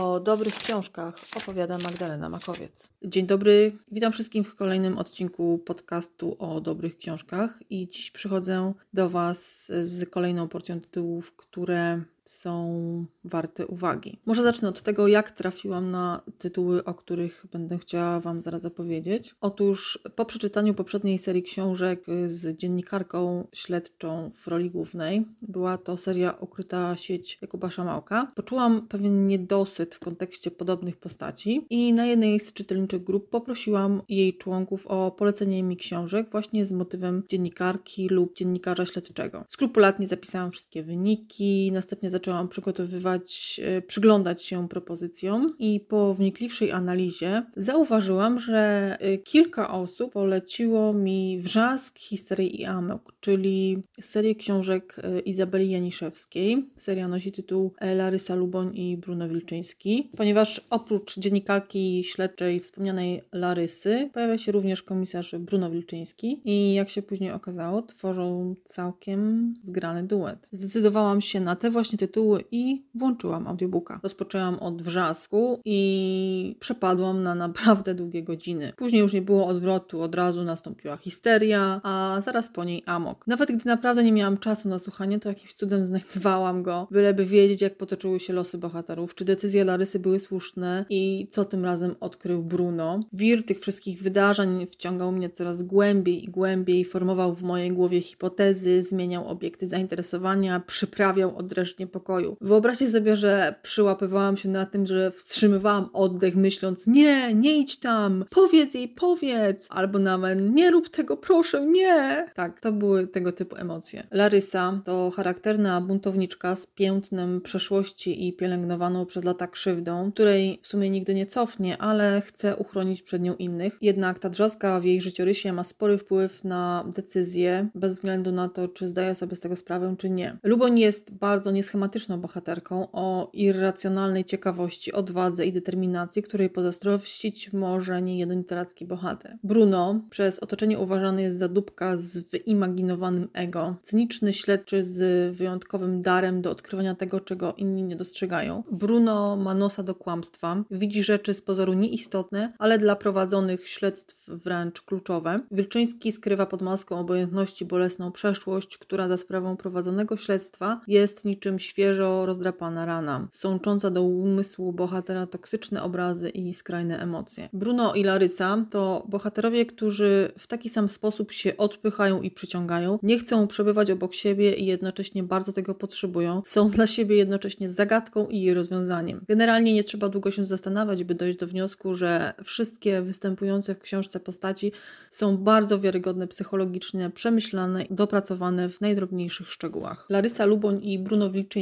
O dobrych książkach opowiada Magdalena Makowiec. Dzień dobry, witam wszystkim w kolejnym odcinku podcastu o dobrych książkach i dziś przychodzę do Was z kolejną porcją tytułów, które są warte uwagi. Może zacznę od tego, jak trafiłam na tytuły, o których będę chciała Wam zaraz opowiedzieć. Otóż po przeczytaniu poprzedniej serii książek z dziennikarką śledczą w roli głównej, była to seria Ukryta sieć Jakuba Szamałka, poczułam pewien niedosyt w kontekście podobnych postaci i na jednej z czytelniczych grup poprosiłam jej członków o polecenie mi książek właśnie z motywem dziennikarki lub dziennikarza śledczego. Skrupulatnie zapisałam wszystkie wyniki, następnie zaczęłam przygotowywać, e, przyglądać się propozycjom i po wnikliwszej analizie zauważyłam, że e, kilka osób poleciło mi Wrzask, Histerii i Amok, czyli serię książek e, Izabeli Janiszewskiej. Seria nosi tytuł Larysa Luboń i Bruno Wilczyński, ponieważ oprócz dziennikarki śledczej wspomnianej Larysy pojawia się również komisarz Bruno Wilczyński i jak się później okazało, tworzą całkiem zgrany duet. Zdecydowałam się na te właśnie tytuły i włączyłam audiobooka. Rozpoczęłam od wrzasku i przepadłam na naprawdę długie godziny. Później już nie było odwrotu, od razu nastąpiła histeria, a zaraz po niej amok. Nawet gdy naprawdę nie miałam czasu na słuchanie, to jakimś cudem znajdowałam go, byleby wiedzieć, jak potoczyły się losy bohaterów, czy decyzje Larysy były słuszne i co tym razem odkrył Bruno. Wir tych wszystkich wydarzeń wciągał mnie coraz głębiej i głębiej, formował w mojej głowie hipotezy, zmieniał obiekty zainteresowania, przyprawiał odręcznie pokoju. Wyobraźcie sobie, że przyłapywałam się na tym, że wstrzymywałam oddech, myśląc: Nie, nie idź tam, powiedz jej, powiedz, albo nawet nie rób tego, proszę, nie. Tak, to były tego typu emocje. Larysa to charakterna buntowniczka z piętnem przeszłości i pielęgnowaną przez lata krzywdą, której w sumie nigdy nie cofnie, ale chce uchronić przed nią innych. Jednak ta drzazga w jej życiorysie ma spory wpływ na decyzje, bez względu na to, czy zdaje sobie z tego sprawę, czy nie. Luboń jest bardzo nieschematyczna charyzmatyczną bohaterką o irracjonalnej ciekawości, odwadze i determinacji, której pozazdrościć może nie jeden literacki bohater. Bruno przez otoczenie uważany jest za dupka z wyimaginowanym ego, cyniczny śledczy z wyjątkowym darem do odkrywania tego, czego inni nie dostrzegają. Bruno ma nosa do kłamstwa, widzi rzeczy z pozoru nieistotne, ale dla prowadzonych śledztw wręcz kluczowe. Wilczyński skrywa pod maską obojętności bolesną przeszłość, która za sprawą prowadzonego śledztwa jest niczym świeżo rozdrapana rana, sącząca do umysłu bohatera toksyczne obrazy i skrajne emocje. Bruno i Larysa to bohaterowie, którzy w taki sam sposób się odpychają i przyciągają, nie chcą przebywać obok siebie i jednocześnie bardzo tego potrzebują, są dla siebie jednocześnie zagadką i jej rozwiązaniem. Generalnie nie trzeba długo się zastanawiać, by dojść do wniosku, że wszystkie występujące w książce postaci są bardzo wiarygodne psychologicznie, przemyślane, dopracowane w najdrobniejszych szczegółach. Larysa Luboń i Bruno Wilczyński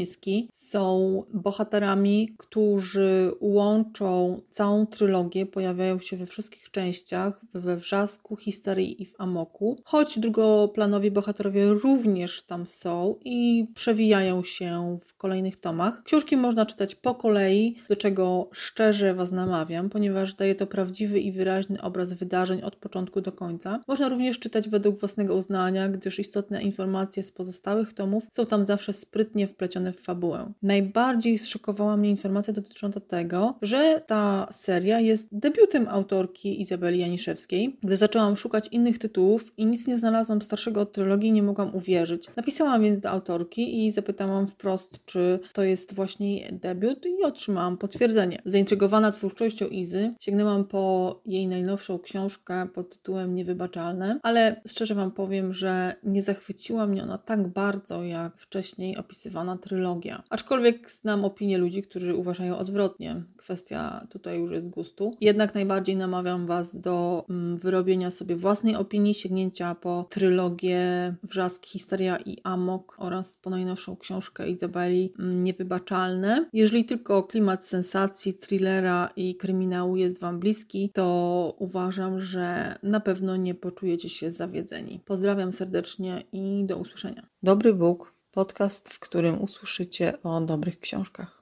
są bohaterami, którzy łączą całą trylogię, pojawiają się we wszystkich częściach, we Wrzasku, Histerii i w Amoku. Choć drugoplanowi bohaterowie również tam są i przewijają się w kolejnych tomach. Książki można czytać po kolei, do czego szczerze Was namawiam, ponieważ daje to prawdziwy i wyraźny obraz wydarzeń od początku do końca. Można również czytać według własnego uznania, gdyż istotne informacje z pozostałych tomów są tam zawsze sprytnie wplecione w fabułę. Najbardziej zszokowała mnie informacja dotycząca tego, że ta seria jest debiutem autorki Izabeli Janiszewskiej. Gdy zaczęłam szukać innych tytułów i nic nie znalazłam starszego od trylogii, nie mogłam uwierzyć. Napisałam więc do autorki i zapytałam wprost, czy to jest właśnie jej debiut i otrzymałam potwierdzenie. Zaintrygowana twórczością Izy, sięgnęłam po jej najnowszą książkę pod tytułem Niewybaczalne, ale szczerze Wam powiem, że nie zachwyciła mnie ona tak bardzo, jak wcześniej opisywana trylogia trylogia. Aczkolwiek znam opinie ludzi, którzy uważają odwrotnie. Kwestia tutaj już jest gustu. Jednak najbardziej namawiam Was do mm, wyrobienia sobie własnej opinii, sięgnięcia po trylogię Wrzask, Histeria i Amok oraz po najnowszą książkę Izabeli mm, Niewybaczalne. Jeżeli tylko klimat sensacji, thrillera i kryminału jest Wam bliski, to uważam, że na pewno nie poczujecie się zawiedzeni. Pozdrawiam serdecznie i do usłyszenia. Dobry Bóg podcast, w którym usłyszycie o dobrych książkach.